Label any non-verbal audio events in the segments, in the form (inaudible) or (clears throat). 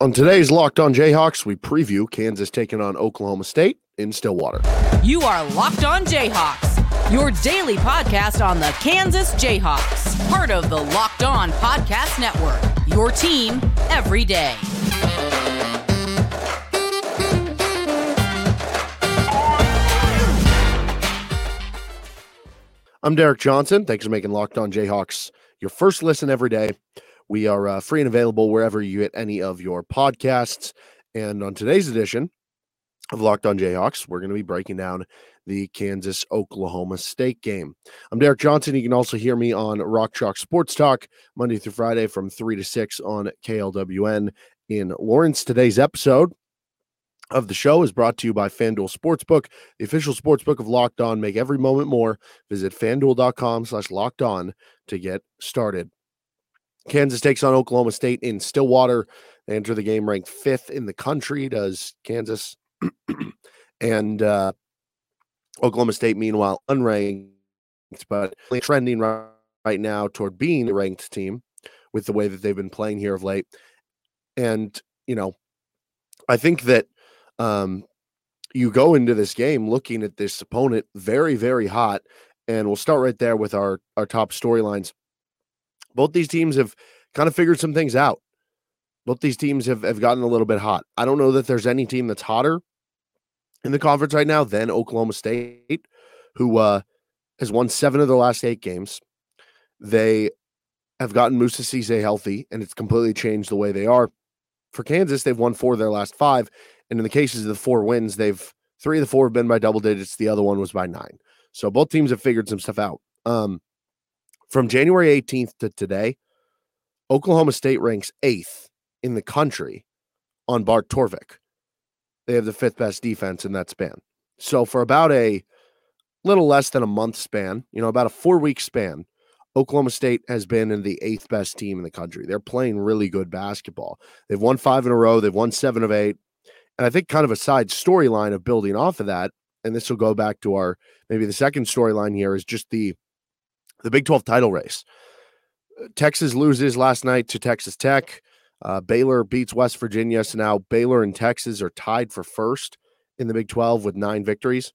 On today's Locked On Jayhawks, we preview Kansas taking on Oklahoma State in Stillwater. You are Locked On Jayhawks, your daily podcast on the Kansas Jayhawks, part of the Locked On Podcast Network. Your team every day. I'm Derek Johnson. Thanks for making Locked On Jayhawks your first listen every day. We are uh, free and available wherever you get any of your podcasts. And on today's edition of Locked On Jayhawks, we're going to be breaking down the Kansas Oklahoma State game. I'm Derek Johnson. You can also hear me on Rock Chalk Sports Talk Monday through Friday from 3 to 6 on KLWN in Lawrence. Today's episode of the show is brought to you by FanDuel Sportsbook, the official sportsbook of Locked On. Make every moment more. Visit fanduel.com slash locked on to get started. Kansas takes on Oklahoma State in Stillwater. They enter the game ranked fifth in the country, does Kansas. (clears throat) and uh, Oklahoma State, meanwhile, unranked, but trending right, now toward being a ranked team with the way that they've been playing here of late. And, you know, I think that um, you go into this game looking at this opponent very, very hot. And we'll start right there with our, our top storylines both these teams have kind of figured some things out. Both these teams have, have gotten a little bit hot. I don't know that there's any team that's hotter in the conference right now than Oklahoma State, who uh, has won seven of their last eight games. They have gotten Moussa Cisse healthy, and it's completely changed the way they are. For Kansas, they've won four of their last five. And in the cases of the four wins, they've three of the four have been by double digits. The other one was by nine. So both teams have figured some stuff out. Um, from January 18th to today, Oklahoma State ranks eighth in the country on Bart Torvik. They have the fifth best defense in that span. So for about a little less than a month span, you know, about a four week span, Oklahoma State has been in the eighth best team in the country. They're playing really good basketball. They've won five in a row. They've won seven of eight. And I think kind of a side storyline of building off of that, and this will go back to our maybe the second storyline here is just the the Big 12 title race. Texas loses last night to Texas Tech. Uh, Baylor beats West Virginia. So now Baylor and Texas are tied for first in the Big 12 with nine victories.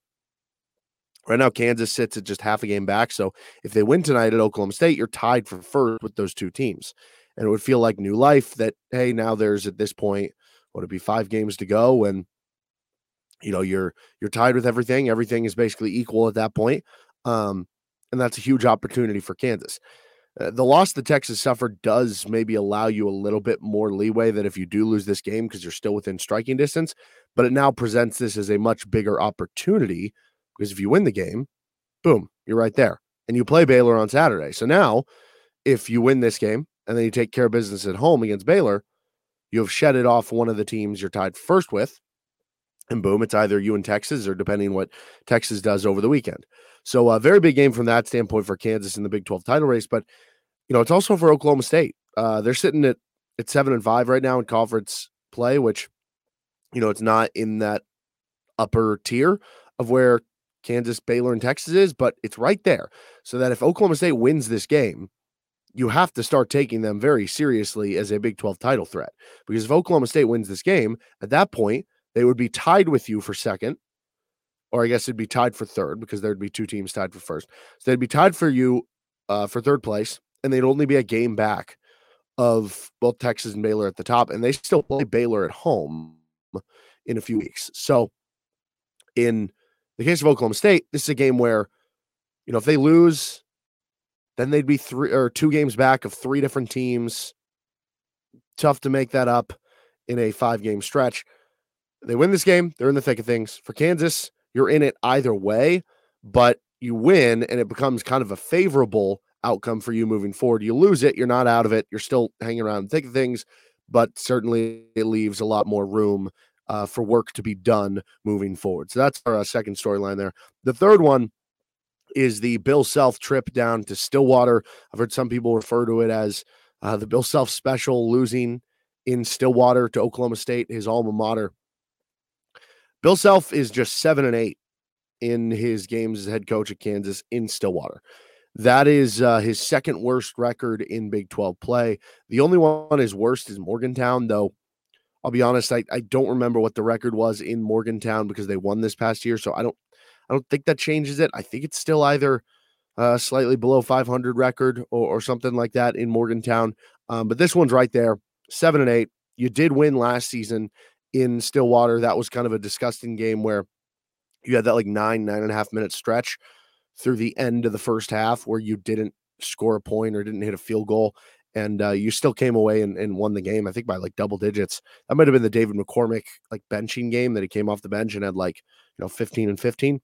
Right now, Kansas sits at just half a game back. So if they win tonight at Oklahoma State, you're tied for first with those two teams. And it would feel like new life that, hey, now there's at this point, what would be five games to go? And you know, you're you're tied with everything. Everything is basically equal at that point. Um, and that's a huge opportunity for Kansas. Uh, the loss that Texas suffered does maybe allow you a little bit more leeway that if you do lose this game because you're still within striking distance, but it now presents this as a much bigger opportunity because if you win the game, boom, you're right there. And you play Baylor on Saturday. So now, if you win this game and then you take care of business at home against Baylor, you have shedded off one of the teams you're tied first with. And boom, it's either you and Texas or depending what Texas does over the weekend. So a very big game from that standpoint for Kansas in the Big 12 title race. But you know, it's also for Oklahoma State. Uh, they're sitting at at seven and five right now in conference play, which you know it's not in that upper tier of where Kansas, Baylor, and Texas is, but it's right there. So that if Oklahoma State wins this game, you have to start taking them very seriously as a Big 12 title threat. Because if Oklahoma State wins this game, at that point, they would be tied with you for second or I guess it'd be tied for third because there'd be two teams tied for first. So they'd be tied for you uh, for third place, and they'd only be a game back of both Texas and Baylor at the top, and they still play Baylor at home in a few weeks. So, in the case of Oklahoma State, this is a game where, you know, if they lose, then they'd be three or two games back of three different teams. Tough to make that up in a five game stretch. They win this game, they're in the thick of things. For Kansas, you're in it either way, but you win and it becomes kind of a favorable outcome for you moving forward. You lose it, you're not out of it, you're still hanging around thick of things, but certainly it leaves a lot more room uh, for work to be done moving forward. So that's our uh, second storyline there. The third one is the Bill Self trip down to Stillwater. I've heard some people refer to it as uh, the Bill Self special, losing in Stillwater to Oklahoma State, his alma mater. Bill Self is just seven and eight in his games as head coach at Kansas in Stillwater. That is uh, his second worst record in Big 12 play. The only one his worst is Morgantown, though. I'll be honest, I, I don't remember what the record was in Morgantown because they won this past year. So I don't I don't think that changes it. I think it's still either uh, slightly below 500 record or, or something like that in Morgantown. Um, but this one's right there, seven and eight. You did win last season in Stillwater. That was kind of a disgusting game where you had that like nine, nine and a half minute stretch through the end of the first half where you didn't score a point or didn't hit a field goal. And uh, you still came away and, and won the game, I think by like double digits. That might have been the David McCormack like benching game that he came off the bench and had like, you know, 15 and 15.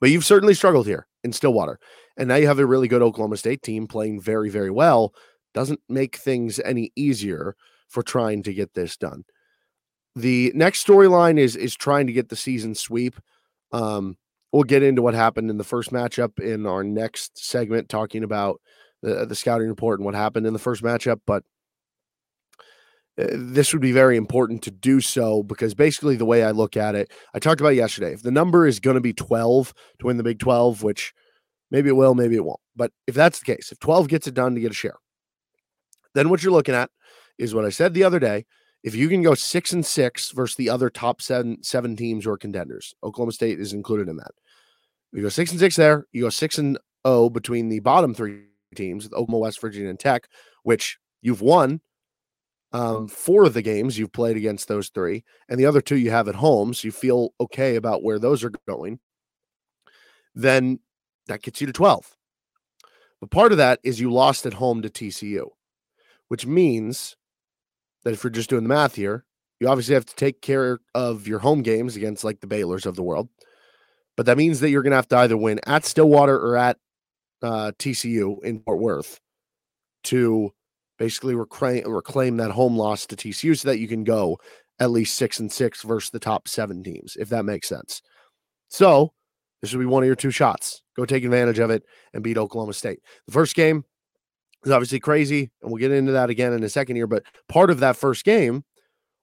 But you've certainly struggled here in Stillwater. And now you have a really good Oklahoma State team playing very, very well. Doesn't make things any easier for trying to get this done. The next storyline is is trying to get the season sweep. Um, we'll get into what happened in the first matchup in our next segment, talking about the the scouting report and what happened in the first matchup. But uh, this would be very important to do so because basically the way I look at it, I talked about yesterday. If the number is going to be 12 to win the Big 12, which maybe it will, maybe it won't. But if that's the case, if 12 gets it done to get a share, then what you're looking at is what I said the other day. If you can go six and six versus the other top seven seven teams or contenders, Oklahoma State is included in that. You go six and six there. You go six and oh between the bottom three teams, Oklahoma, West Virginia, and Tech, which you've won um, four of the games you've played against those three, and the other two you have at home, so you feel okay about where those are going, then that gets you to 12. But part of that is you lost at home to TCU, which means that if you're just doing the math here, you obviously have to take care of your home games against like the Baylors of the world. But that means that you're going to have to either win at Stillwater or at uh, TCU in Fort Worth to basically reclaim, reclaim that home loss to TCU so that you can go at least six and six versus the top seven teams, if that makes sense. So this would be one of your two shots. Go take advantage of it and beat Oklahoma State. The first game is obviously crazy, and we'll get into that again in a second here. But part of that first game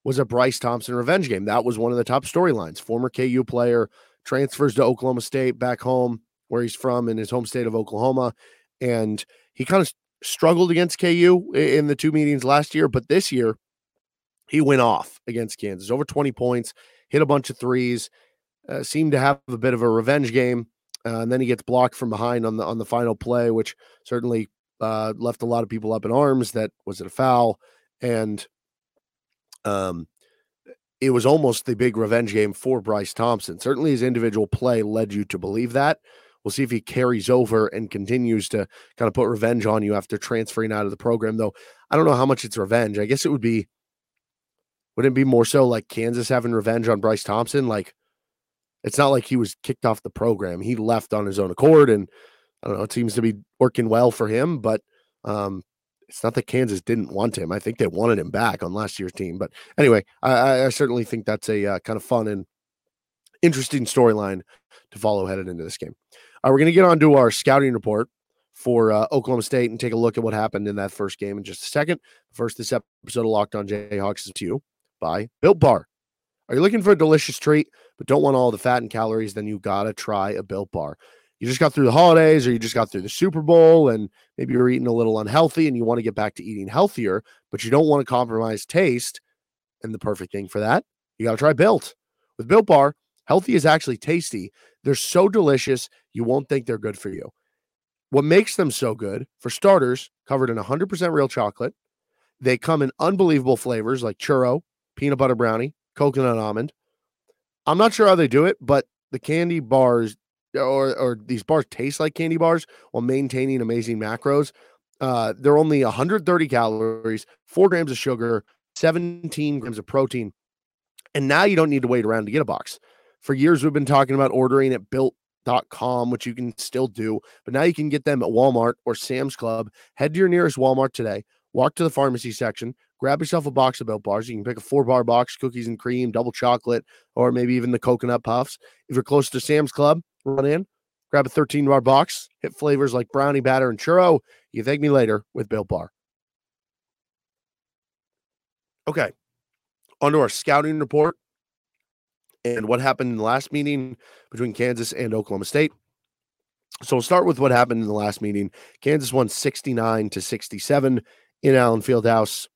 was a Bryce Thompson revenge game. That was one of the top storylines. Former KU player transfers to Oklahoma State back home where he's from in his home state of Oklahoma. And he kind of struggled against KU in the two meetings last year, but this year he went off against Kansas, over 20 points, hit a bunch of threes, uh, seemed to have a bit of a revenge game. Uh, and then he gets blocked from behind on the on the final play, which certainly uh, left a lot of people up in arms. That was it a foul, and um, it was almost the big revenge game for Bryce Thompson. Certainly, his individual play led you to believe that. We'll see if he carries over and continues to kind of put revenge on you after transferring out of the program. Though I don't know how much it's revenge. I guess it would be, would it be more so like Kansas having revenge on Bryce Thompson? Like, it's not like he was kicked off the program. He left on his own accord, and I don't know. It seems to be working well for him, but um, it's not that Kansas didn't want him. I think they wanted him back on last year's team. But anyway, I, I certainly think that's a uh, kind of fun and interesting storyline to follow headed into this game. Uh, we're going to get on to our scouting report for uh, Oklahoma State and take a look at what happened in that first game in just a second. First, this episode of Locked On Jayhawks is to you by Built Bar. Are you looking for a delicious treat but don't want all the fat and calories? Then you got to try a Built Bar. You just got through the holidays or you just got through the Super Bowl and maybe you're eating a little unhealthy and you want to get back to eating healthier, but you don't want to compromise taste. And the perfect thing for that, you got to try Built. With Built Bar, healthy is actually tasty they're so delicious, you won't think they're good for you. What makes them so good, for starters, covered in 100% real chocolate. They come in unbelievable flavors like churro, peanut butter brownie, coconut almond. I'm not sure how they do it, but the candy bars or, or these bars taste like candy bars while maintaining amazing macros. Uh, they're only 130 calories, four grams of sugar, 17 grams of protein. And now you don't need to wait around to get a box. For years, we've been talking about ordering at built.com, which you can still do, but now you can get them at Walmart or Sam's Club. Head to your nearest Walmart today, walk to the pharmacy section, grab yourself a box of built bars. You can pick a four bar box, cookies and cream, double chocolate, or maybe even the coconut puffs. If you're close to Sam's Club, run in, grab a 13 bar box, hit flavors like brownie batter and churro. You thank me later with Built Bar. Okay, on to our scouting report and what happened in the last meeting between Kansas and Oklahoma State. So we'll start with what happened in the last meeting. Kansas won 69 to 67 in Allen Fieldhouse.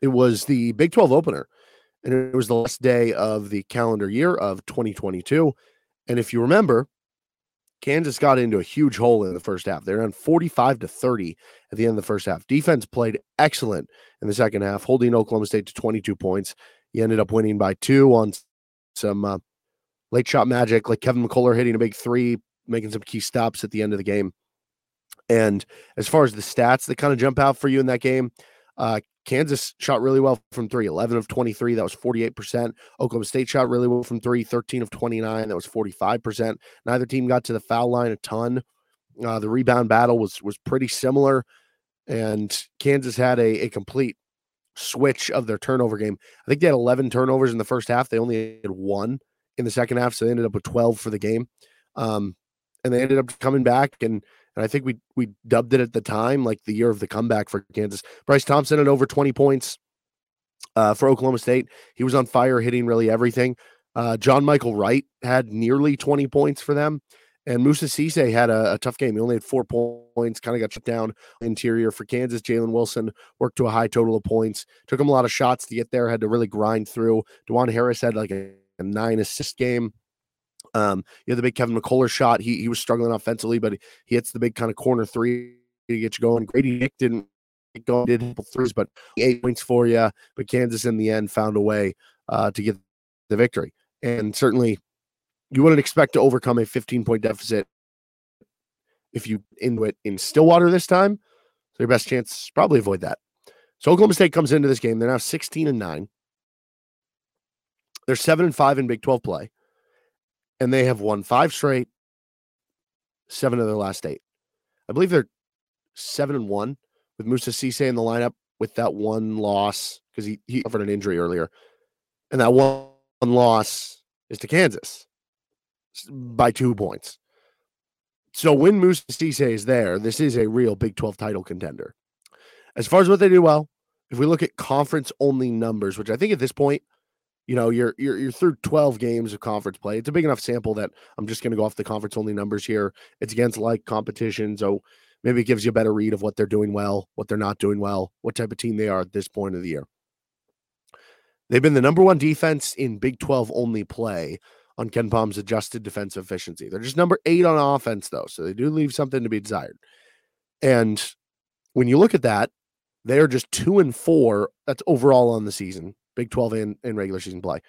It was the Big 12 opener and it was the last day of the calendar year of 2022. And if you remember, Kansas got into a huge hole in the first half. They're on 45 to 30 at the end of the first half. Defense played excellent in the second half, holding Oklahoma State to 22 points. He ended up winning by two on some uh, late shot magic, like Kevin McCullar hitting a big three, making some key stops at the end of the game. And as far as the stats that kind of jump out for you in that game, uh, Kansas shot really well from three, 11 of 23. That was 48%. Oklahoma State shot really well from three, 13 of 29. That was 45%. Neither team got to the foul line a ton. Uh, the rebound battle was was pretty similar. And Kansas had a, a complete switch of their turnover game. I think they had 11 turnovers in the first half. They only had one in the second half. So they ended up with 12 for the game. Um, and they ended up coming back and and I think we we dubbed it at the time like the year of the comeback for Kansas. Bryce Thompson had over 20 points uh, for Oklahoma State. He was on fire, hitting really everything. Uh, John Michael Wright had nearly 20 points for them. And Moussa Cisse had a, a, tough game. He only had four points, kind of got shut down interior for Kansas. Jalen Wilson worked to a high total of points. Took him a lot of shots to get there, had to really grind through. Dajuan Harris had like a, a nine assist game. Um, you know, the big Kevin McCullar shot. He he was struggling offensively, but he, hits the big kind of corner three to get you going. Gradey Dick didn't go did a couple threes, but eight points for you. But Kansas in the end found a way uh, to get the victory. And certainly you wouldn't expect to overcome a 15 point deficit if you into it in Stillwater this time. So your best chance probably avoid that. So Oklahoma State comes into this game. They're now 16 and 9. They're 7 and 5 in Big 12 play and they have won five straight, seven of their last eight. I believe they're seven and one with Moussa Cisse in the lineup with that one loss because he, he suffered an injury earlier. And that one, loss is to Kansas by two points. So when Moussa Cisse is there, this is a real Big 12 title contender. As far as what they do well, if we look at conference only numbers, which I think at this point you know you're you're you're through 12 games of conference play it's a big enough sample that i'm just going to go off the conference only numbers here. It's against like competition so maybe it gives you a better read of what they're doing well what they're not doing well what type of team they are at this point of the year. They've been the number one defense in big 12 only play on KenPom's adjusted defensive efficiency. They're just number eight on offense though so they do leave something to be desired. And when you look at that they are just two and four that's overall on the season Big 12 and, and regular season play.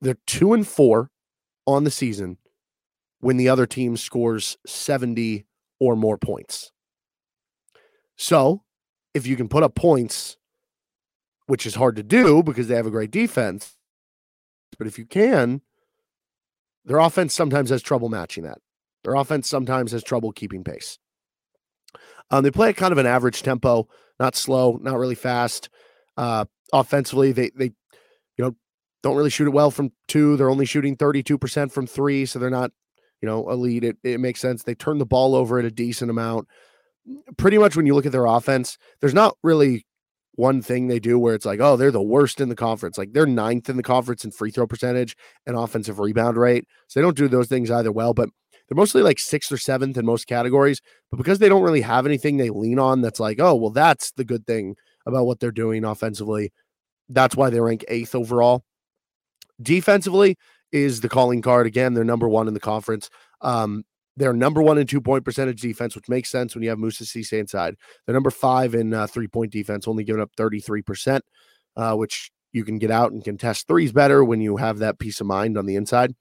They're two and four on the season when the other team scores 70 or more points. So if you can put up points, which is hard to do because they have a great defense, but if you can, their offense sometimes has trouble matching that. Their offense sometimes has trouble keeping pace. Um, they play at kind of an average tempo, not slow, not really fast. Uh, offensively, they they you know don't really shoot it well from two. They're only shooting 32% from three, so they're not, you know, elite. It, it makes sense. They turn the ball over at a decent amount. Pretty much when you look at their offense, there's not really one thing they do where it's like, oh, they're the worst in the conference. Like they're ninth in the conference in free throw percentage and offensive rebound rate. So they don't do those things either well, but they're mostly like sixth or seventh in most categories. But because they don't really have anything they lean on that's like, oh, well, that's the good thing about what they're doing offensively. That's why they rank eighth overall. Defensively is the calling card. Again, they're number one in the conference. Um, they're number one in two point percentage defense, which makes sense when you have Moussa Cisse inside. They're number five in uh, three point defense, only giving up 33%, uh, which you can get out and contest threes better when you have that peace of mind on the inside.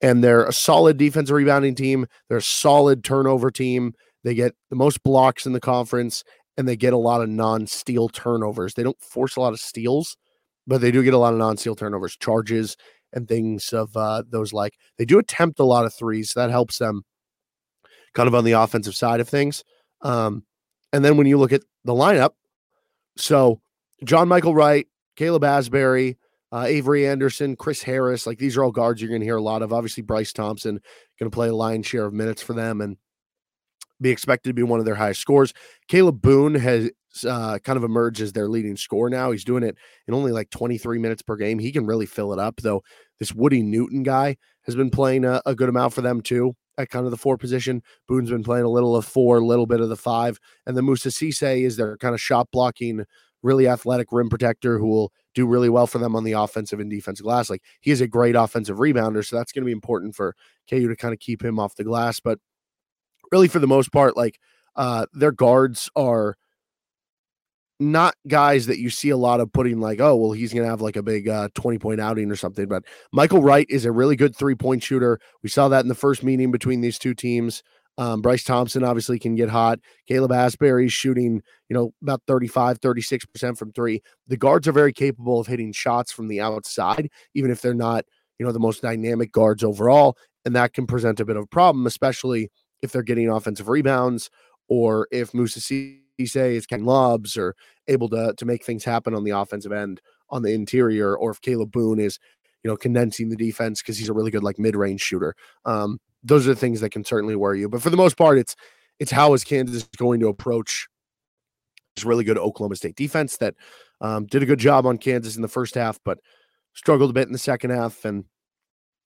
And they're a solid defensive rebounding team. They're a solid turnover team. They get the most blocks in the conference and they get a lot of non-steal turnovers. They don't force a lot of steals, but they do get a lot of non-steal turnovers, charges, and things of uh, those like. They do attempt a lot of threes, so that helps them kind of on the offensive side of things. Um, and then when you look at the lineup, so John Michael Wright, Caleb Asberry, uh, Avery Anderson, Chris Harris, like these are all guards you're going to hear a lot of. Obviously, Bryce Thompson going to play a lion's share of minutes for them, and be expected to be one of their highest scores. Kalib Boone has uh, kind of emerged as their leading scorer now. He's doing it in only like 23 minutes per game. He can really fill it up, though. This Woody Newton guy has been playing a, a good amount for them too at kind of the four position. Boone's been playing a little of four, a little bit of the five, and the Moussa Cisse is their kind of shot blocking really athletic rim protector who will do really well for them on the offensive and defensive glass. Like he is a great offensive rebounder, so that's going to be important for KU to kind of keep him off the glass. But really, for the most part, like uh, their guards are not guys that you see a lot of putting like, oh, well, he's going to have like a big uh, 20 point outing or something. But Michael Wright is a really good three point shooter. We saw that in the first meeting between these two teams. Um, Bryce Thompson obviously can get hot. Caleb Asberry's shooting, you know, about 35, 36% from three. The guards are very capable of hitting shots from the outside, even if they're not, you know, the most dynamic guards overall. And that can present a bit of a problem, especially if they're getting offensive rebounds or if Moussa Cisse is getting lobs or able to, to make things happen on the offensive end on the interior, or if Kalib Boone is, you know, condensing the defense because he's a really good like mid-range shooter. Um, those are the things that can certainly worry you. But for the most part, it's it's how is Kansas going to approach this really good Oklahoma State defense that um, did a good job on Kansas in the first half, but struggled a bit in the second half. And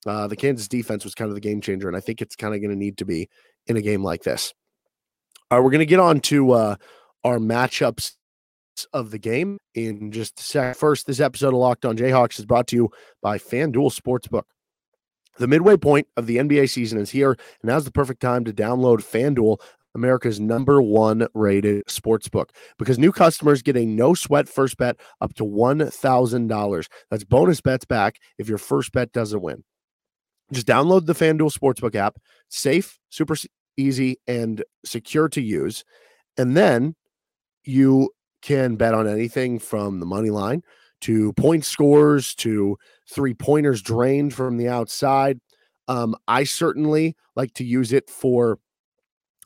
uh, the Kansas defense was kind of the game changer, and I think it's kind of going to need to be in a game like this. All right, we're going to get on to uh, our matchups of the game in just a sec. First, this episode of Locked On Jayhawks is brought to you by FanDuel Sportsbook. The midway point of the NBA season is here, and now's the perfect time to download FanDuel, America's number one rated sportsbook, because new customers get a no sweat first bet up to $1,000. That's bonus bets back if your first bet doesn't win. Just download the FanDuel Sportsbook app, safe, super easy, and secure to use. And then you can bet on anything from the money line to point scores to three pointers drained from the outside. Um, I certainly like to use it for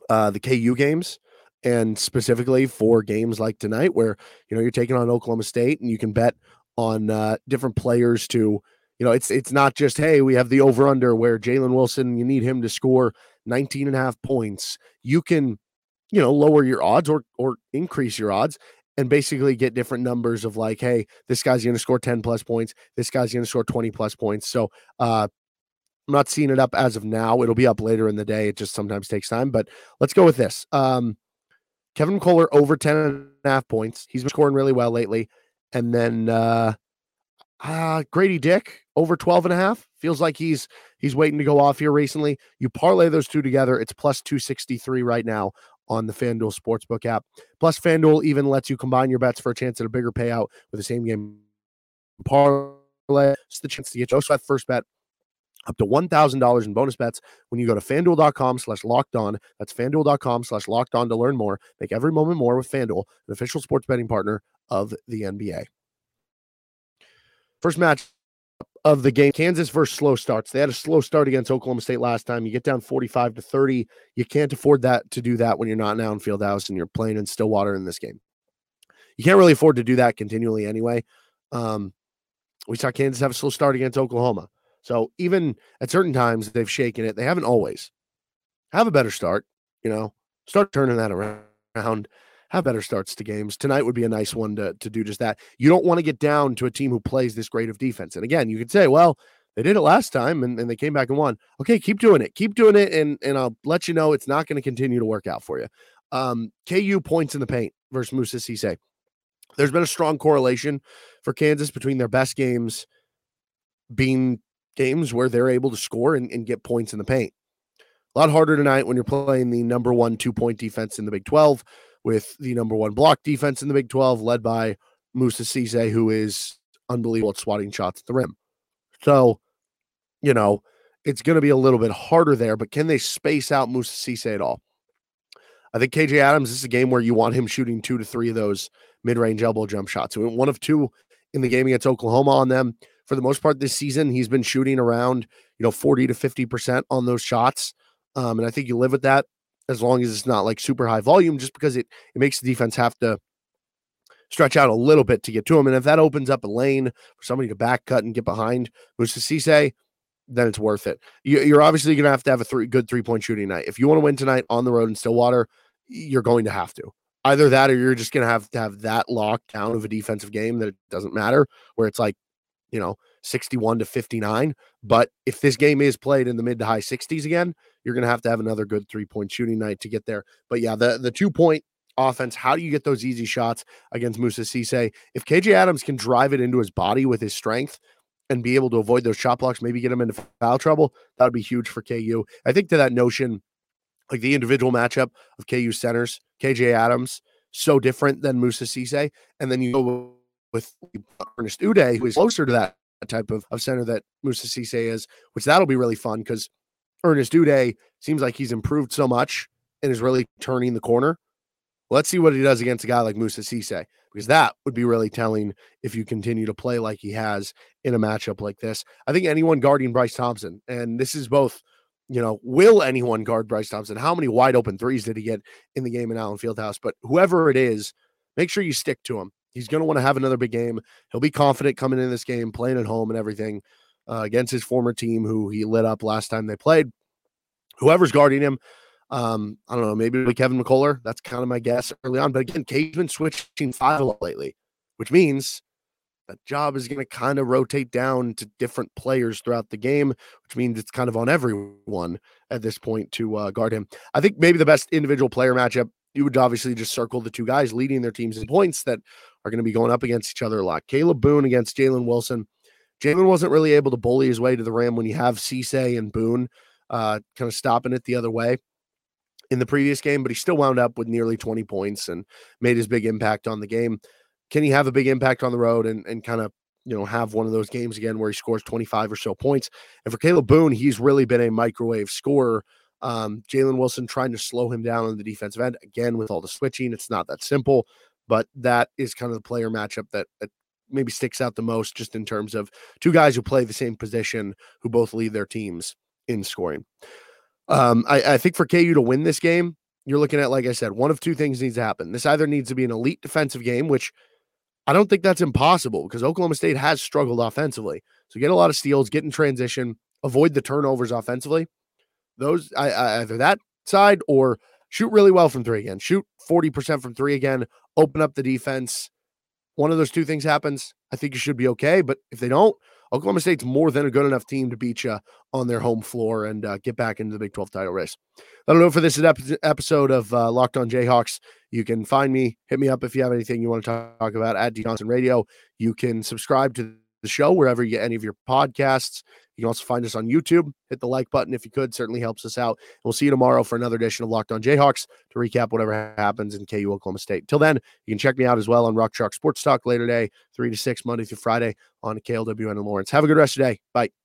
uh, the KU games and specifically for games like tonight where you know you're taking on Oklahoma State and you can bet on uh, different players to you know it's it's not just hey we have the over under where Jalen Wilson you need him to score 19 and a half points you can you know lower your odds or or increase your odds and basically get different numbers of like, hey, this guy's going to score 10 plus points. This guy's going to score 20 plus points. So, uh, I'm not seeing it up as of now. It'll be up later in the day. It just sometimes takes time, but let's go with this. Um, Kevin McCullar over 10 and a half points. He's been scoring really well lately. And then uh, uh Gradey Dick over 12 and a half. Feels like he's he's waiting to go off here recently. You parlay those two together, it's plus 263 right now on the FanDuel Sportsbook app. Plus, FanDuel even lets you combine your bets for a chance at a bigger payout with the same game parlay. It's the chance to get your first bet up to $1,000 in bonus bets when you go to fanduel.com slash locked on. That's fanduel.com slash locked on to learn more. Make every moment more with FanDuel, an official sports betting partner of the NBA. First match of the game. Kansas versus slow starts. They had a slow start against Oklahoma State last time. You get down 45 to 30. You can't afford that to do that when you're not now in Fieldhouse and you're playing in Stillwater in this game. You can't really afford to do that continually anyway. Um, we saw Kansas have a slow start against Oklahoma. So even at certain times they've shaken it. They haven't always. Have a better start, you know. Start turning that around have better starts to games. Tonight would be a nice one to, to do just that. You don't want to get down to a team who plays this great of defense. And again, you could say, well, they did it last time and, and they came back and won. Okay, keep doing it. Keep doing it. And, and I'll let you know it's not going to continue to work out for you. Um, KU points in the paint versus Moussa Cisse. There's been a strong correlation for Kansas between their best games being games where they're able to score and, and get points in the paint. A lot harder tonight when you're playing the number one two point defense in the Big 12 with the number one block defense in the Big 12, led by Moussa Cisse, who is unbelievable at swatting shots at the rim. So, you know, it's going to be a little bit harder there, but can they space out Moussa Cisse at all? I think KJ Adams, this is a game where you want him shooting two to three of those mid range elbow jump shots. So one of two in the game against Oklahoma on them. For the most part this season, he's been shooting around, you know, 40 to 50% on those shots. Um, and I think you live with that as long as it's not like super high volume, just because it it makes the defense have to stretch out a little bit to get to him. And if that opens up a lane for somebody to back cut and get behind Moussa Cisse, then it's worth it. You, are obviously going to have to have a three, good three point shooting night. If you want to win tonight on the road in Stillwater, you're going to have to. Either that or you're just going to have to have that lockdown of a defensive game that it doesn't matter, where it's like, you know, 61 to 59. But if this game is played in the mid to high 60s again, you're going to have to have another good three point shooting night to get there. But yeah, the the two point offense. How do you get those easy shots against Moussa Cisse? If KJ Adams can drive it into his body with his strength and be able to avoid those shot blocks, maybe get him into foul trouble, that would be huge for KU. I think to that notion, like the individual matchup of KU centers, KJ Adams, so different than Moussa Cisse. And then you go with Ernest Udeh, who is closer to that type of, of center that Moussa Cisse is, which that'll be really fun because Ernest Udeh seems like he's improved so much and is really turning the corner. Let's see what he does against a guy like Moussa Cisse, because that would be really telling if you continue to play like he has in a matchup like this. I think anyone guarding Bryce Thompson, and this is both, you know, will anyone guard Bryce Thompson? How many wide open threes did he get in the game in Allen Fieldhouse? But whoever it is, make sure you stick to him. He's going to want to have another big game. He'll be confident coming in this game, playing at home and everything uh, against his former team, who he lit up last time they played. Whoever's guarding him, um, I don't know, maybe Kevin McCullar. That's kind of my guess early on. But again, Cade's been switching five a lot lately, which means that job is going to kind of rotate down to different players throughout the game, which means it's kind of on everyone at this point to uh, guard him. I think maybe the best individual player matchup, you would obviously just circle the two guys leading their teams in points that are going to be going up against each other a lot. Kalib Boone against Jalen Wilson. Jalen wasn't really able to bully his way to the rim when you have Cisse and Boone uh, kind of stopping it the other way in the previous game, but he still wound up with nearly 20 points and made his big impact on the game. Can he have a big impact on the road and, and kind of, you know, have one of those games again where he scores 25 or so points? And for Kalib Boone, he's really been a microwave scorer. Um, Jalen Wilson trying to slow him down on the defensive end again with all the switching. It's not that simple, but that is kind of the player matchup that, that maybe sticks out the most just in terms of two guys who play the same position who both lead their teams in scoring. Um, I, I think for KU to win this game, you're looking at, like I said, one of two things needs to happen. This either needs to be an elite defensive game, which I don't think that's impossible because Oklahoma State has struggled offensively. So get a lot of steals, get in transition, avoid the turnovers offensively. Those I, I, either that side or shoot really well from three again. Shoot 40% from three again, open up the defense. One of those two things happens, I think you should be okay. But if they don't, Oklahoma State's more than a good enough team to beat you on their home floor and uh, get back into the Big 12 title race. That'll do it for this episode of uh, Locked On Jayhawks. You can find me, hit me up if you have anything you want to talk about at D Johnson Radio. You can subscribe to the show wherever you get any of your podcasts. You can also find us on YouTube. Hit the like button if you could, certainly helps us out. We'll see you tomorrow for another edition of Locked On Jayhawks to recap whatever happens in KU Oklahoma State. Till then, you can check me out as well on Rock Chalk Sports Talk later today, 3 to 6, Monday through Friday on KLWN and Lawrence. Have a good rest of the day. Bye.